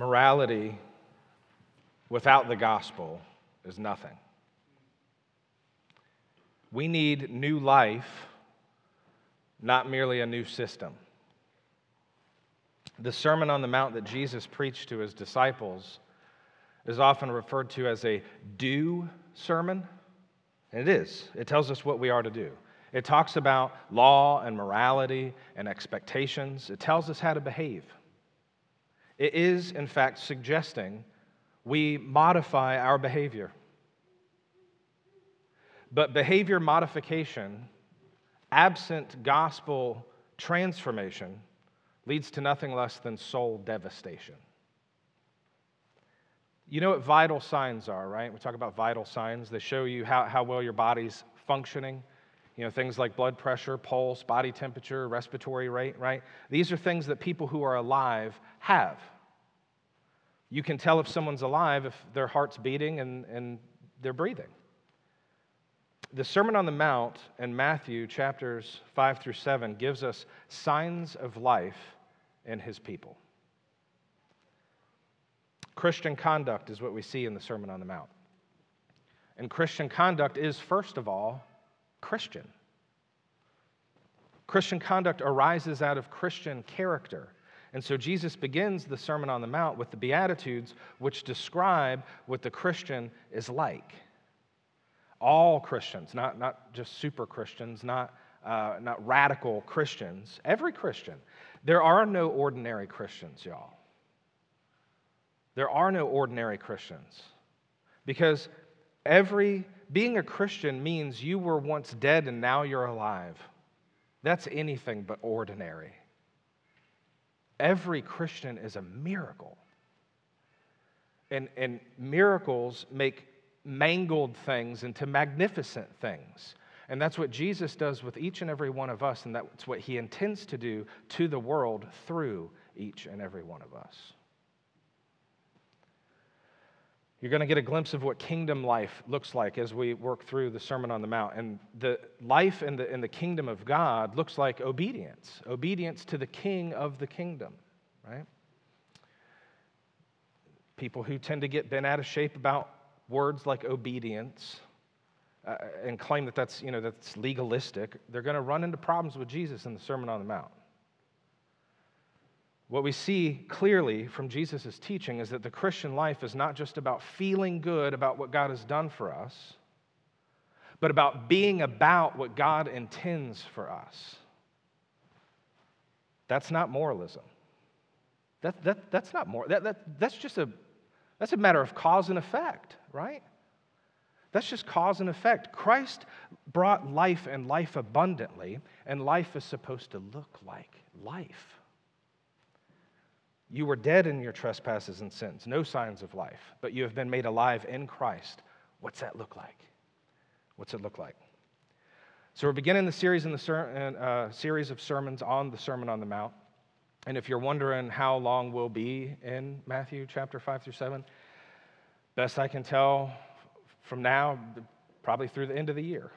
Morality without the gospel is nothing. We need new life, not merely a new system. The Sermon on the Mount that Jesus preached to his disciples is often referred to as a do sermon. And it is. It tells us what we are to do. It talks about law and morality and expectations. It tells us how to behave. It is, in fact, suggesting we modify our behavior. But behavior modification, absent gospel transformation, leads to nothing less than soul devastation. You know what vital signs are, right? We talk about vital signs. They show you how, how well your body's functioning. You know, things like blood pressure, pulse, body temperature, respiratory rate, right? These are things that people who are alive have. You can tell if someone's alive if their heart's beating and, and they're breathing the Sermon on the Mount in Matthew chapters 5 through 7 gives us signs of life in his people. Christian conduct is what we see in the Sermon on the Mount. And Christian conduct is, first of all, Christian. Christian conduct arises out of Christian character. And so Jesus begins the Sermon on the Mount with the Beatitudes, which describe what the Christian is like all Christians, not, not just super Christians, not, uh, not radical Christians, every Christian. There are no ordinary Christians, y'all. There are no ordinary Christians. Because every, being a Christian means you were once dead and now you're alive. That's anything but ordinary. Every Christian is a miracle. And, and miracles make mangled things into magnificent things. And that's what Jesus does with each and every one of us, and that's what he intends to do to the world through each and every one of us. You're going to get a glimpse of what kingdom life looks like as we work through the Sermon on the Mount. And the life in the, in the kingdom of God looks like obedience obedience to the king of the kingdom, right? People who tend to get bent out of shape about words like obedience uh, and claim that that's, you know, that's legalistic, they're going to run into problems with Jesus in the Sermon on the Mount. What we see clearly from Jesus' teaching is that the Christian life is not just about feeling good about what God has done for us, but about being about what God intends for us. That's not moralism. That, that, that's not more. That, that, that's just a, that's a matter of cause and effect right? That's just cause and effect. Christ brought life and life abundantly, and life is supposed to look like life. You were dead in your trespasses and sins, no signs of life, but you have been made alive in Christ. What's that look like? What's it look like? So we're beginning the series in the ser- uh, series of sermons on the Sermon on the Mount. And if you're wondering how long we'll be in Matthew chapter 5 through 7, Best I can tell from now, probably through the end of the year.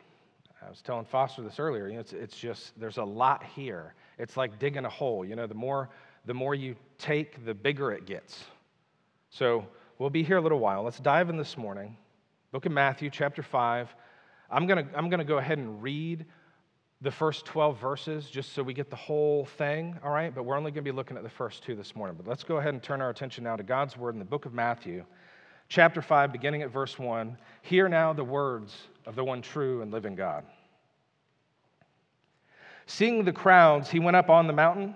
I was telling Foster this earlier. You know, it's, it's just, there's a lot here. It's like digging a hole. You know, the more, the more you take, the bigger it gets. So we'll be here a little while. Let's dive in this morning. Book of Matthew, chapter 5. I'm going to I'm going to go ahead and read the first 12 verses just so we get the whole thing, all right? But we're only going to be looking at the first two this morning. But let's go ahead and turn our attention now to God's word in the book of Matthew chapter 5, beginning at verse 1. Hear now the words of the one true and living God. Seeing the crowds, he went up on the mountain,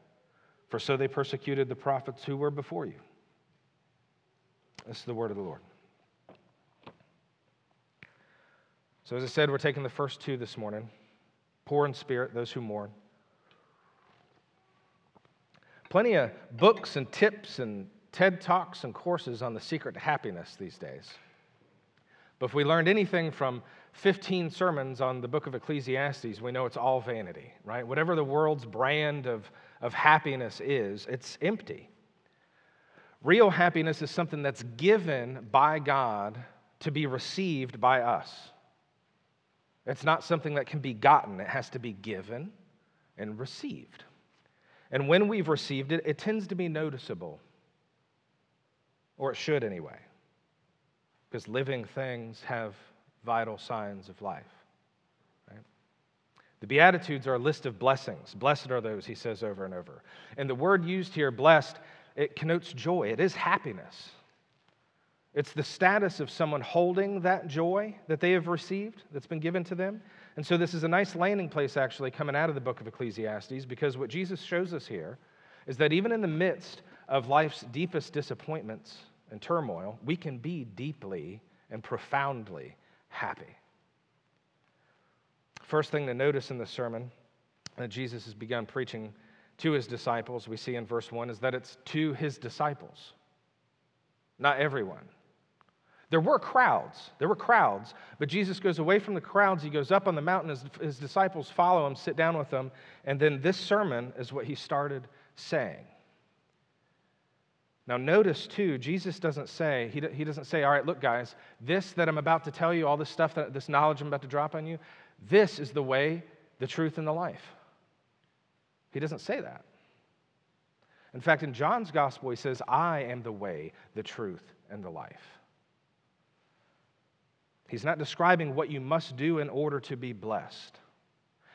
for so they persecuted the prophets who were before you. This is the word of the Lord. So, as I said, we're taking the first two this morning poor in spirit, those who mourn. Plenty of books and tips and TED Talks and courses on the secret to happiness these days. But if we learned anything from 15 sermons on the book of Ecclesiastes, we know it's all vanity, right? Whatever the world's brand of, of happiness is, it's empty. Real happiness is something that's given by God to be received by us. It's not something that can be gotten, it has to be given and received. And when we've received it, it tends to be noticeable, or it should anyway, because living things have vital signs of life. The Beatitudes are a list of blessings. Blessed are those, he says over and over. And the word used here, blessed, it connotes joy, it is happiness. It's the status of someone holding that joy that they have received, that's been given to them. And so, this is a nice landing place, actually, coming out of the book of Ecclesiastes, because what Jesus shows us here is that even in the midst of life's deepest disappointments and turmoil, we can be deeply and profoundly happy. First thing to notice in the sermon that Jesus has begun preaching to his disciples, we see in verse 1, is that it's to his disciples, not everyone. There were crowds. There were crowds. But Jesus goes away from the crowds. He goes up on the mountain. His, his disciples follow him, sit down with him. And then this sermon is what he started saying. Now, notice too, Jesus doesn't say, he, he doesn't say, all right, look, guys, this that I'm about to tell you, all this stuff, that, this knowledge I'm about to drop on you, this is the way, the truth, and the life. He doesn't say that. In fact, in John's gospel, he says, I am the way, the truth, and the life. He's not describing what you must do in order to be blessed.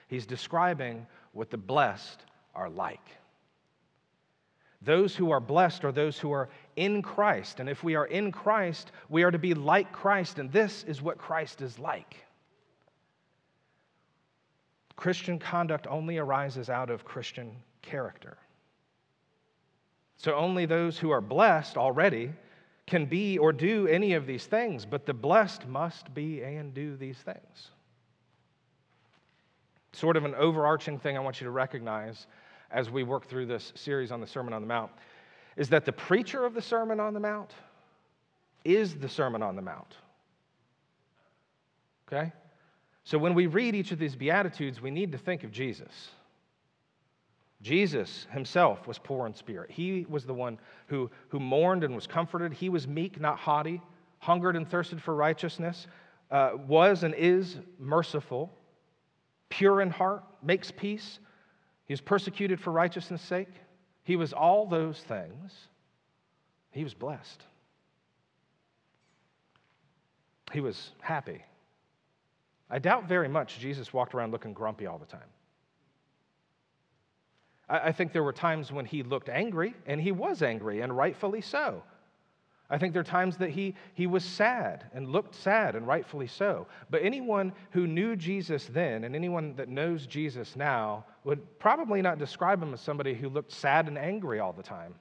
He's describing what the blessed are like. Those who are blessed are those who are in Christ. And if we are in Christ, we are to be like Christ. And this is what Christ is like. Christian conduct only arises out of Christian character. So only those who are blessed already can be or do any of these things, but the blessed must be and do these things. Sort of an overarching thing I want you to recognize as we work through this series on the Sermon on the Mount is that the preacher of the Sermon on the Mount is the Sermon on the Mount. Okay? So when we read each of these Beatitudes, we need to think of Jesus. Jesus himself was poor in spirit. He was the one who, who mourned and was comforted. He was meek, not haughty, hungered and thirsted for righteousness, uh, was and is merciful, pure in heart, makes peace. He was persecuted for righteousness' sake. He was all those things. He was blessed. He was happy. I doubt very much Jesus walked around looking grumpy all the time. I think there were times when he looked angry, and he was angry, and rightfully so. I think there are times that he, he was sad and looked sad, and rightfully so. But anyone who knew Jesus then and anyone that knows Jesus now would probably not describe him as somebody who looked sad and angry all the time,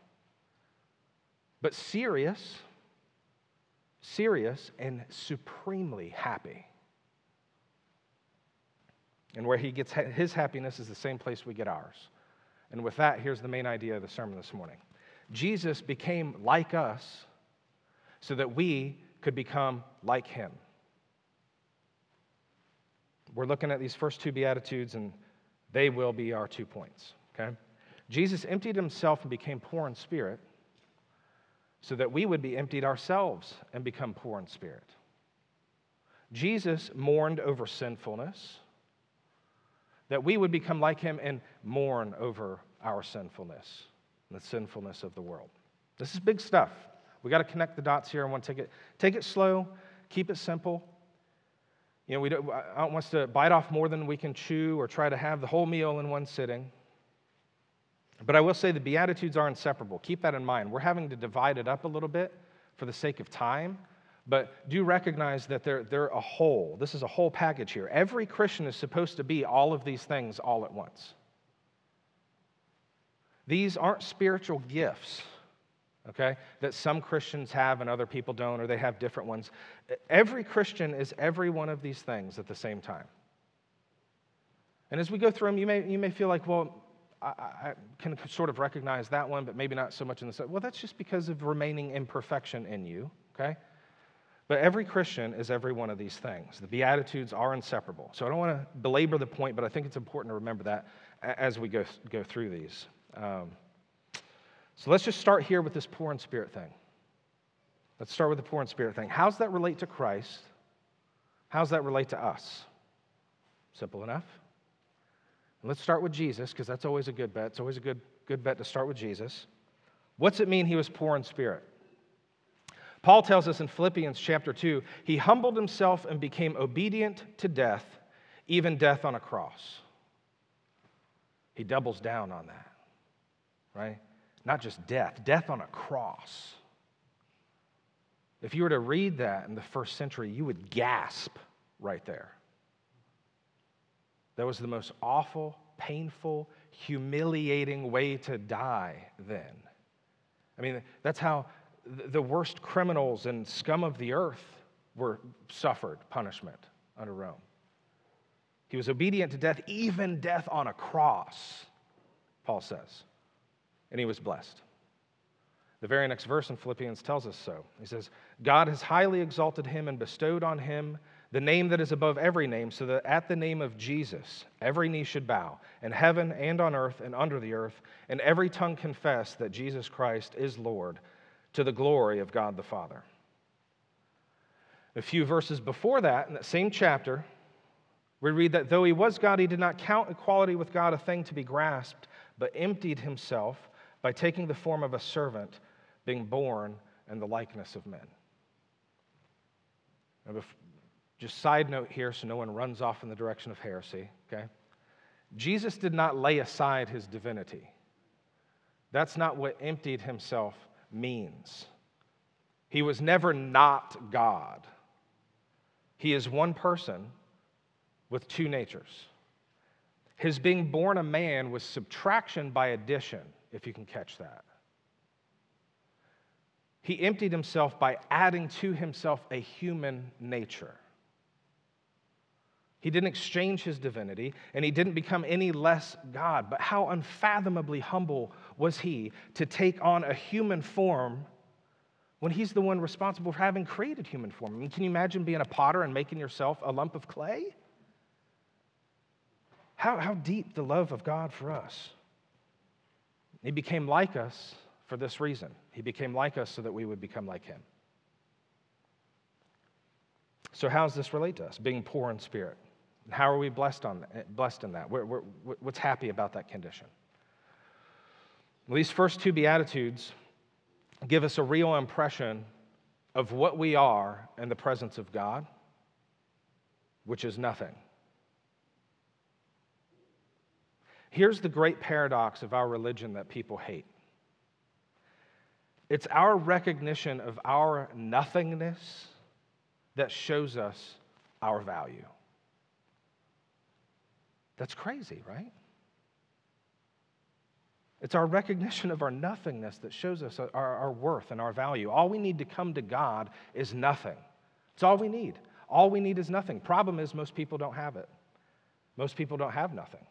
but serious, serious, and supremely happy. And where he gets his happiness is the same place we get ours. And with that, here's the main idea of the sermon this morning Jesus became like us so that we could become like him. We're looking at these first two Beatitudes, and they will be our two points, okay? Jesus emptied himself and became poor in spirit so that we would be emptied ourselves and become poor in spirit. Jesus mourned over sinfulness that we would become like him and mourn over our sinfulness and the sinfulness of the world. This is big stuff. We got to connect the dots here. I want to take it, take it slow, keep it simple. You know, we don't, I don't want us to bite off more than we can chew or try to have the whole meal in one sitting. But I will say the Beatitudes are inseparable. Keep that in mind. We're having to divide it up a little bit for the sake of time, but do recognize that they're, they're a whole. This is a whole package here. Every Christian is supposed to be all of these things all at once. These aren't spiritual gifts, okay, that some Christians have and other people don't, or they have different ones. Every Christian is every one of these things at the same time. And as we go through them, you may, you may feel like, well, I, I can sort of recognize that one, but maybe not so much in the. Well, that's just because of remaining imperfection in you, okay? But every Christian is every one of these things. The Beatitudes are inseparable. So I don't want to belabor the point, but I think it's important to remember that as we go, go through these. Um, so let's just start here with this poor in spirit thing. Let's start with the poor in spirit thing. How's that relate to Christ? How's that relate to us? Simple enough. And let's start with Jesus, because that's always a good bet. It's always a good, good bet to start with Jesus. What's it mean he was poor in spirit? Paul tells us in Philippians chapter 2 he humbled himself and became obedient to death, even death on a cross. He doubles down on that, right? Not just death, death on a cross. If you were to read that in the first century, you would gasp right there. That was the most awful, painful, humiliating way to die then. I mean, that's how the worst criminals and scum of the earth were suffered punishment under Rome. He was obedient to death, even death on a cross, Paul says. And he was blessed. The very next verse in Philippians tells us so. He says, God has highly exalted him and bestowed on him the name that is above every name, so that at the name of Jesus, every knee should bow, in heaven and on earth and under the earth, and every tongue confess that Jesus Christ is Lord, to the glory of God the Father. A few verses before that, in that same chapter, we read that though he was God, he did not count equality with God a thing to be grasped, but emptied himself by taking the form of a servant, being born in the likeness of men. just side note here so no one runs off in the direction of heresy, okay? Jesus did not lay aside his divinity. That's not what emptied himself means. He was never not God. He is one person with two natures. His being born a man was subtraction by addition, if you can catch that. He emptied himself by adding to himself a human nature. He didn't exchange his divinity and he didn't become any less God. But how unfathomably humble was he to take on a human form when he's the one responsible for having created human form? I mean, can you imagine being a potter and making yourself a lump of clay? How, how deep the love of God for us. He became like us for this reason. He became like us so that we would become like him. So, how does this relate to us? Being poor in spirit. How are we blessed, on, blessed in that? We're, we're, what's happy about that condition? These first two Beatitudes give us a real impression of what we are in the presence of God, which is nothing. Here's the great paradox of our religion that people hate it's our recognition of our nothingness that shows us our value. That's crazy, right? It's our recognition of our nothingness that shows us our, our, worth and our value. All we need to come to God is nothing. It's all we need. All we need is nothing. Problem is, most people don't have it. Most people don't have nothing.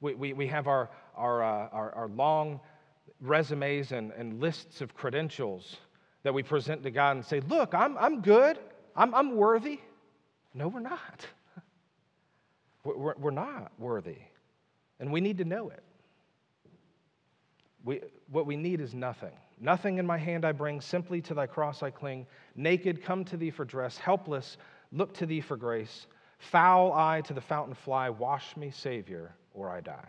We, we, we have our, our, uh, our, our, long resumes and, and lists of credentials that we present to God and say, Look, I'm, I'm good, I'm, I'm worthy. No, we're not. We're, not worthy, and we need to know it. We, what we need is nothing. Nothing in my hand I bring, simply to thy cross I cling. Naked, come to thee for dress. Helpless, look to thee for grace. Foul I to the fountain fly. Wash me, Savior, or I die.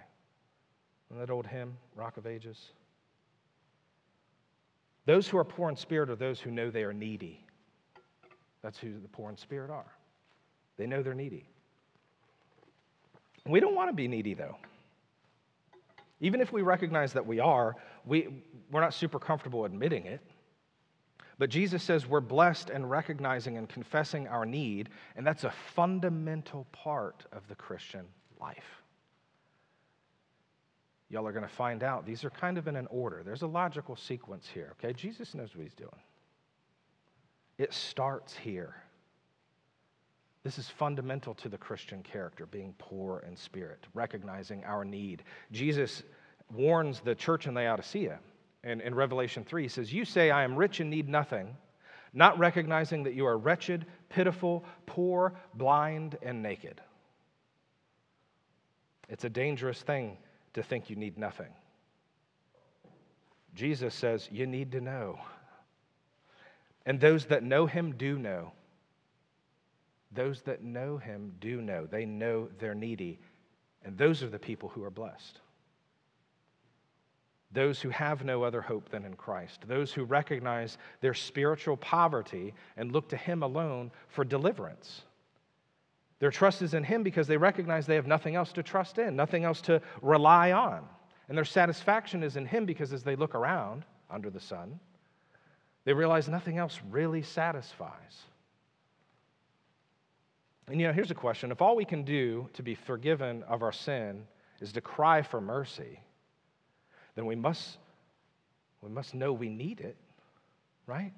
And that old hymn, Rock of Ages? Those who are poor in spirit are those who know they are needy. That's who the poor in spirit are. They know they're needy. We don't want to be needy, though. Even if we recognize that we are, we, we're not super comfortable admitting it. But Jesus says we're blessed in recognizing and confessing our need, and that's a fundamental part of the Christian life. Y'all are going to find out. These are kind of in an order. There's a logical sequence here, okay? Jesus knows what he's doing. It starts here. This is fundamental to the Christian character, being poor in spirit, recognizing our need. Jesus warns the church in Laodicea in, in Revelation 3. He says, You say, I am rich and need nothing, not recognizing that you are wretched, pitiful, poor, blind, and naked. It's a dangerous thing to think you need nothing. Jesus says, You need to know. And those that know him do know. Those that know him do know. They know they're needy. And those are the people who are blessed. Those who have no other hope than in Christ. Those who recognize their spiritual poverty and look to him alone for deliverance. Their trust is in Him because they recognize they have nothing else to trust in, nothing else to rely on. And their satisfaction is in Him because as they look around under the sun, they realize nothing else really satisfies. And you know, here's a question if all we can do to be forgiven of our sin is to cry for mercy, then we must, we must know we need it, right?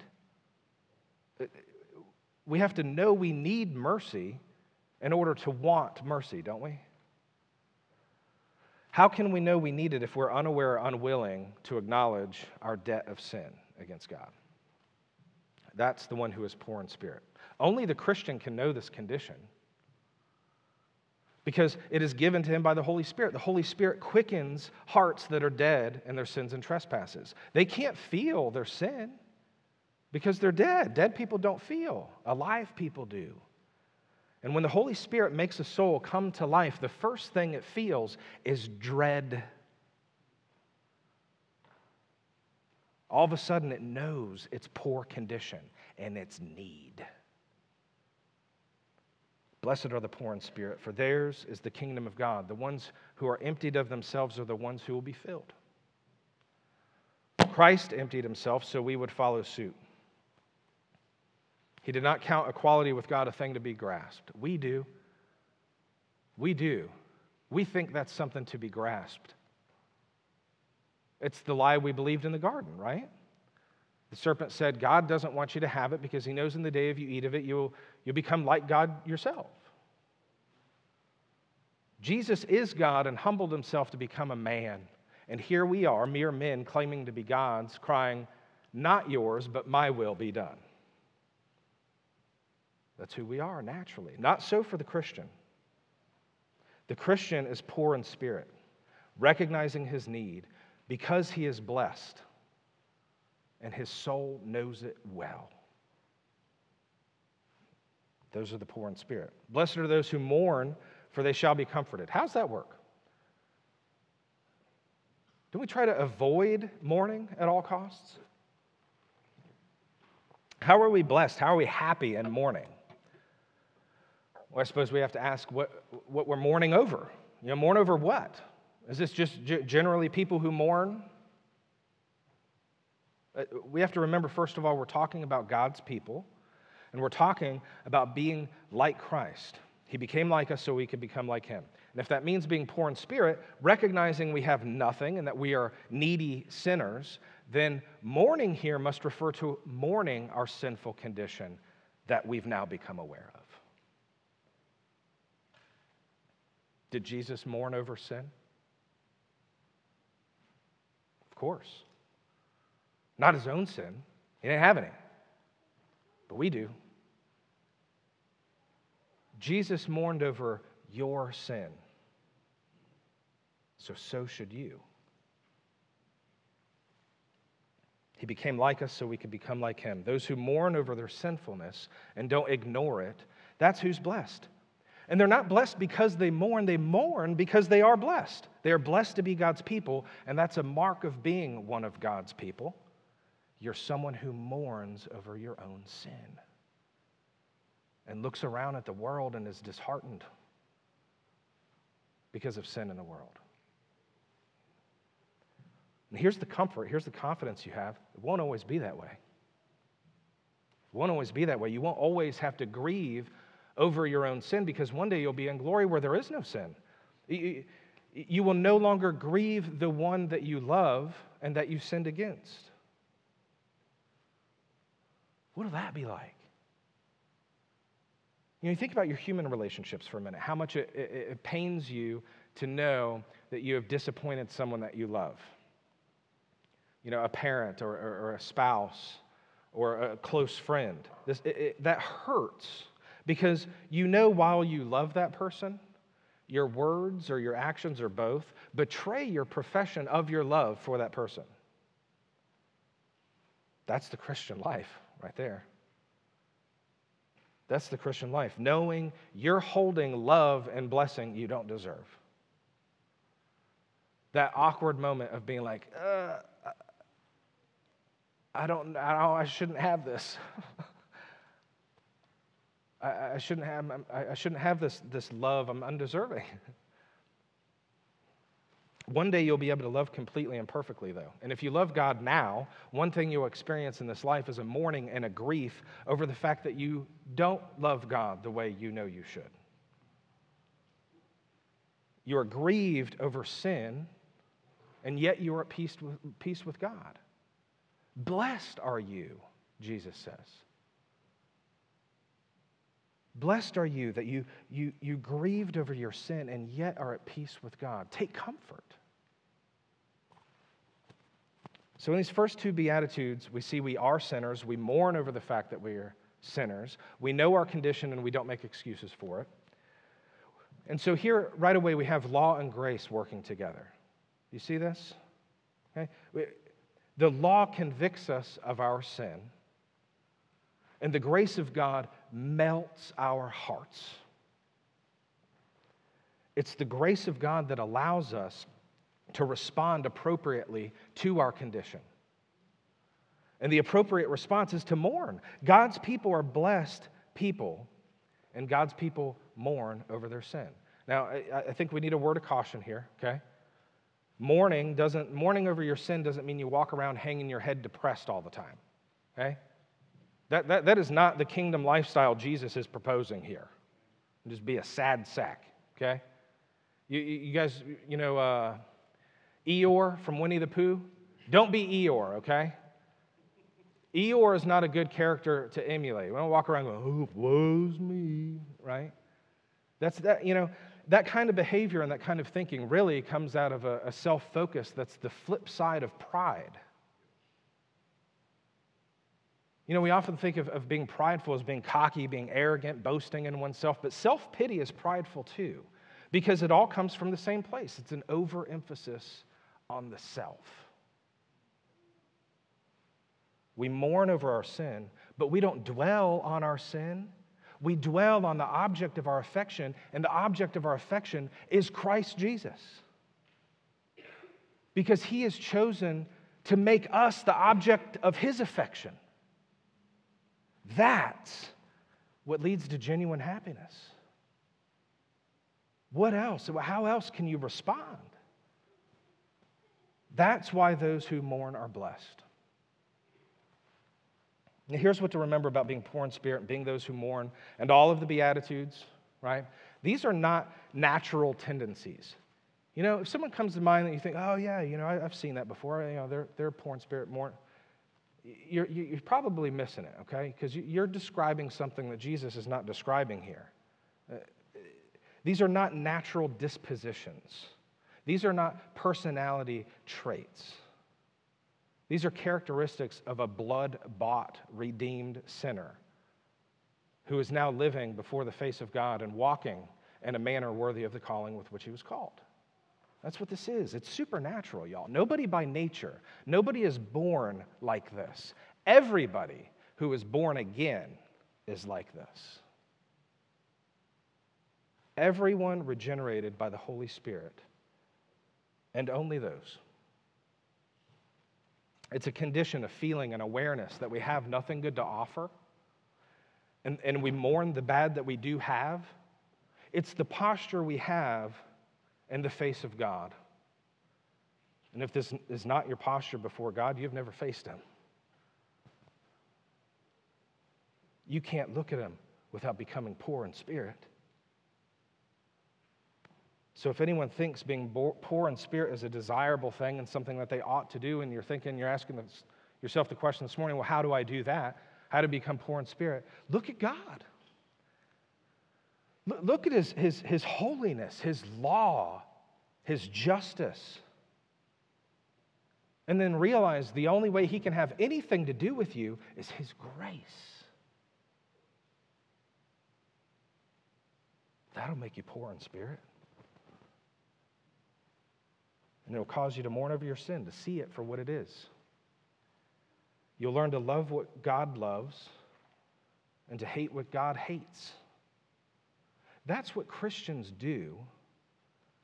Uh, we have to know we need mercy in order to want mercy, don't we? How can we know we need it if we're unaware or unwilling to acknowledge our debt of sin against God? That's the one who is poor in spirit. Only the Christian can know this condition because it is given to him by the Holy Spirit. The Holy Spirit quickens hearts that are dead in their sins and trespasses. They can't feel their sin because they're dead. Dead people don't feel, alive people do. And when the Holy Spirit makes a soul come to life, the first thing it feels is dread. All of a sudden, it knows its poor condition and its need. Blessed are the poor in spirit, for theirs is the kingdom of God. The ones who are emptied of themselves are the ones who will be filled. Christ emptied himself so we would follow suit. He did not count equality with God a thing to be grasped. We do. We do. We think that's something to be grasped. It's the lie we believed in the garden, right? The serpent said, God doesn't want you to have it because he knows in the day if you eat of it, you'll, you'll become like God yourself. Jesus is God and humbled himself to become a man. And here we are, mere men claiming to be gods, crying, Not yours, but my will be done. That's who we are naturally. Not so for the Christian. The Christian is poor in spirit, recognizing his need because he is blessed and his soul knows it well. Those are the poor in spirit. Blessed are those who mourn, for they shall be comforted. How's that work? Do we try to avoid mourning at all costs? How are we blessed? How are we happy in mourning? Well, I suppose we have to ask what, what we're mourning over. You know, mourn over what? Is this just g- generally people who mourn? Uh, we have to remember, first of all, we're talking about God's people, and we're talking about being like Christ. He became like us so we could become like him. And if that means being poor in spirit, recognizing we have nothing and that we are needy sinners, then mourning here must refer to mourning our sinful condition that we've now become aware of. Did Jesus mourn over sin? Of course. Not his own sin, he didn't have any, but we do. Jesus mourned over your sin. So, so should you. He became like us so we could become like him. Those who mourn over their sinfulness and don't ignore it, that's who's blessed. And they're not blessed because they mourn, they mourn because they are blessed. They are blessed to be God's people, and that's a mark of being one of God's people. You're someone who mourns over your own sin and looks around at the world and is disheartened because of sin in the world. And here's the comfort, here's the confidence you have it won't always be that way. It won't always be that way. You won't always have to grieve over your own sin because one day you'll be in glory where there is no sin. You will no longer grieve the one that you love and that you sinned against. What will that be like? You know, you think about your human relationships for a minute, how much it, it, it pains you to know that you have disappointed someone that you love. You know, a parent or, or, or a spouse or a close friend. This, it, that hurts because you know while you love that person, your words or your actions or both betray your profession of your love for that person. That's the Christian life right there. That's the Christian life, knowing you're holding love and blessing you don't deserve. That awkward moment of being like, uh, I don't, I, don't, I shouldn't have this. I, I, shouldn't have, I shouldn't have this, this love. I'm undeserving. One day you'll be able to love completely and perfectly, though. And if you love God now, one thing you'll experience in this life is a mourning and a grief over the fact that you don't love God the way you know you should. You are grieved over sin, and yet you are at peace with, peace with God. Blessed are you, Jesus says. Blessed are you that you, you, you grieved over your sin and yet are at peace with God. Take comfort. So, in these first two Beatitudes, we see we are sinners. We mourn over the fact that we are sinners. We know our condition and we don't make excuses for it. And so, here, right away, we have law and grace working together. You see this? Okay? The law convicts us of our sin, and the grace of God melts our hearts. It's the grace of God that allows us to respond appropriately to our condition. And the appropriate response is to mourn. God's people are blessed people, and God's people mourn over their sin. Now, I, I think we need a word of caution here, okay? Mourning doesn't mourning over your sin doesn't mean you walk around hanging your head depressed all the time. Okay? That, that, that is not the kingdom lifestyle Jesus is proposing here. Just be a sad sack, okay? You, you guys, you know, uh, Eeyore from Winnie the Pooh. Don't be Eeyore, okay? Eeyore is not a good character to emulate. We don't walk around going, "Oh, woes me," right? That's that. You know, that kind of behavior and that kind of thinking really comes out of a, a self-focus that's the flip side of pride. You know, we often think of, of being prideful as being cocky, being arrogant, boasting in oneself, but self pity is prideful too, because it all comes from the same place. It's an overemphasis on the self. We mourn over our sin, but we don't dwell on our sin. We dwell on the object of our affection, and the object of our affection is Christ Jesus. Because he has chosen to make us the object of his affection. That's what leads to genuine happiness. What else? How else can you respond? That's why those who mourn are blessed. Now, here's what to remember about being poor in spirit, and being those who mourn, and all of the Beatitudes, right? These are not natural tendencies. You know, if someone comes to mind that you think, oh, yeah, you know, I, have seen that before, you know, they're, they're poor in spirit, mourn, you're, you're probably missing it, okay? Because you're describing something that Jesus is not describing here. Uh, these are not natural dispositions. These are not personality traits. These are characteristics of a blood bought, redeemed sinner who is now living before the face of God and walking in a manner worthy of the calling with which he was called. That's what this is. It's supernatural, y'all. Nobody by nature, nobody is born like this. Everybody who is born again is like this. Everyone regenerated by the Holy Spirit and only those. It's a condition of feeling and awareness that we have nothing good to offer, and, and we mourn the bad that we do have. It's the posture we have in the face of God. And if this is not your posture before God, you've never faced Him. You can't look at Him without becoming poor in spirit. So, if anyone thinks being poor in spirit is a desirable thing and something that they ought to do, and you're thinking, you're asking yourself the question this morning, well, how do I do that? How to become poor in spirit? Look at God. Look at his, his, his holiness, his law, his justice. And then realize the only way he can have anything to do with you is his grace. That'll make you poor in spirit. And it'll cause you to mourn over your sin, to see it for what it is. You'll learn to love what God loves and to hate what God hates. That's what Christians do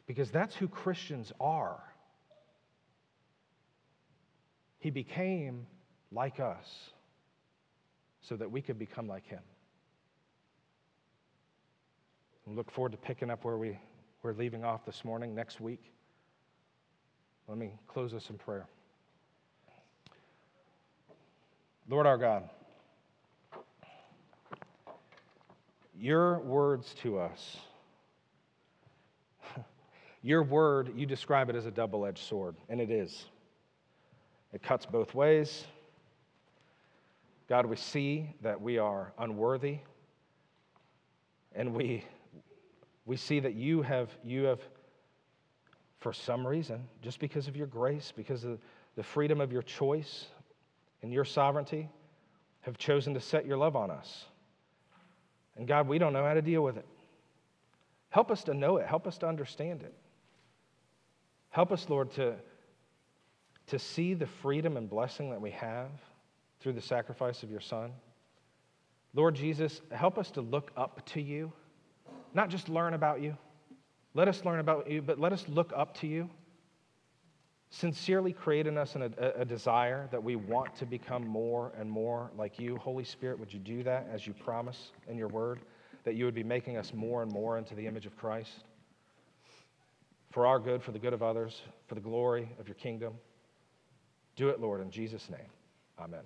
because that's who Christians are. He became like us so that we could become like him. Look forward to picking up where we, we're leaving off this morning next week. Let me close us in prayer. Lord our God, your words to us, your word, you describe it as a double edged sword, and it is. It cuts both ways. God, we see that we are unworthy, and we, we see that you have, you have, for some reason, just because of your grace, because of the freedom of your choice, and your sovereignty have chosen to set your love on us. And God, we don't know how to deal with it. Help us to know it, help us to understand it. Help us, Lord, to, to see the freedom and blessing that we have through the sacrifice of your Son. Lord Jesus, help us to look up to you, not just learn about you. Let us learn about you, but let us look up to you sincerely create in us an, a, a desire that we want to become more and more like you. Holy Spirit, would you do that as you promise in your word, that you would be making us more and more into the image of Christ? For our good, for the good of others, for the glory of your kingdom. Do it, Lord, in Jesus' name. Amen.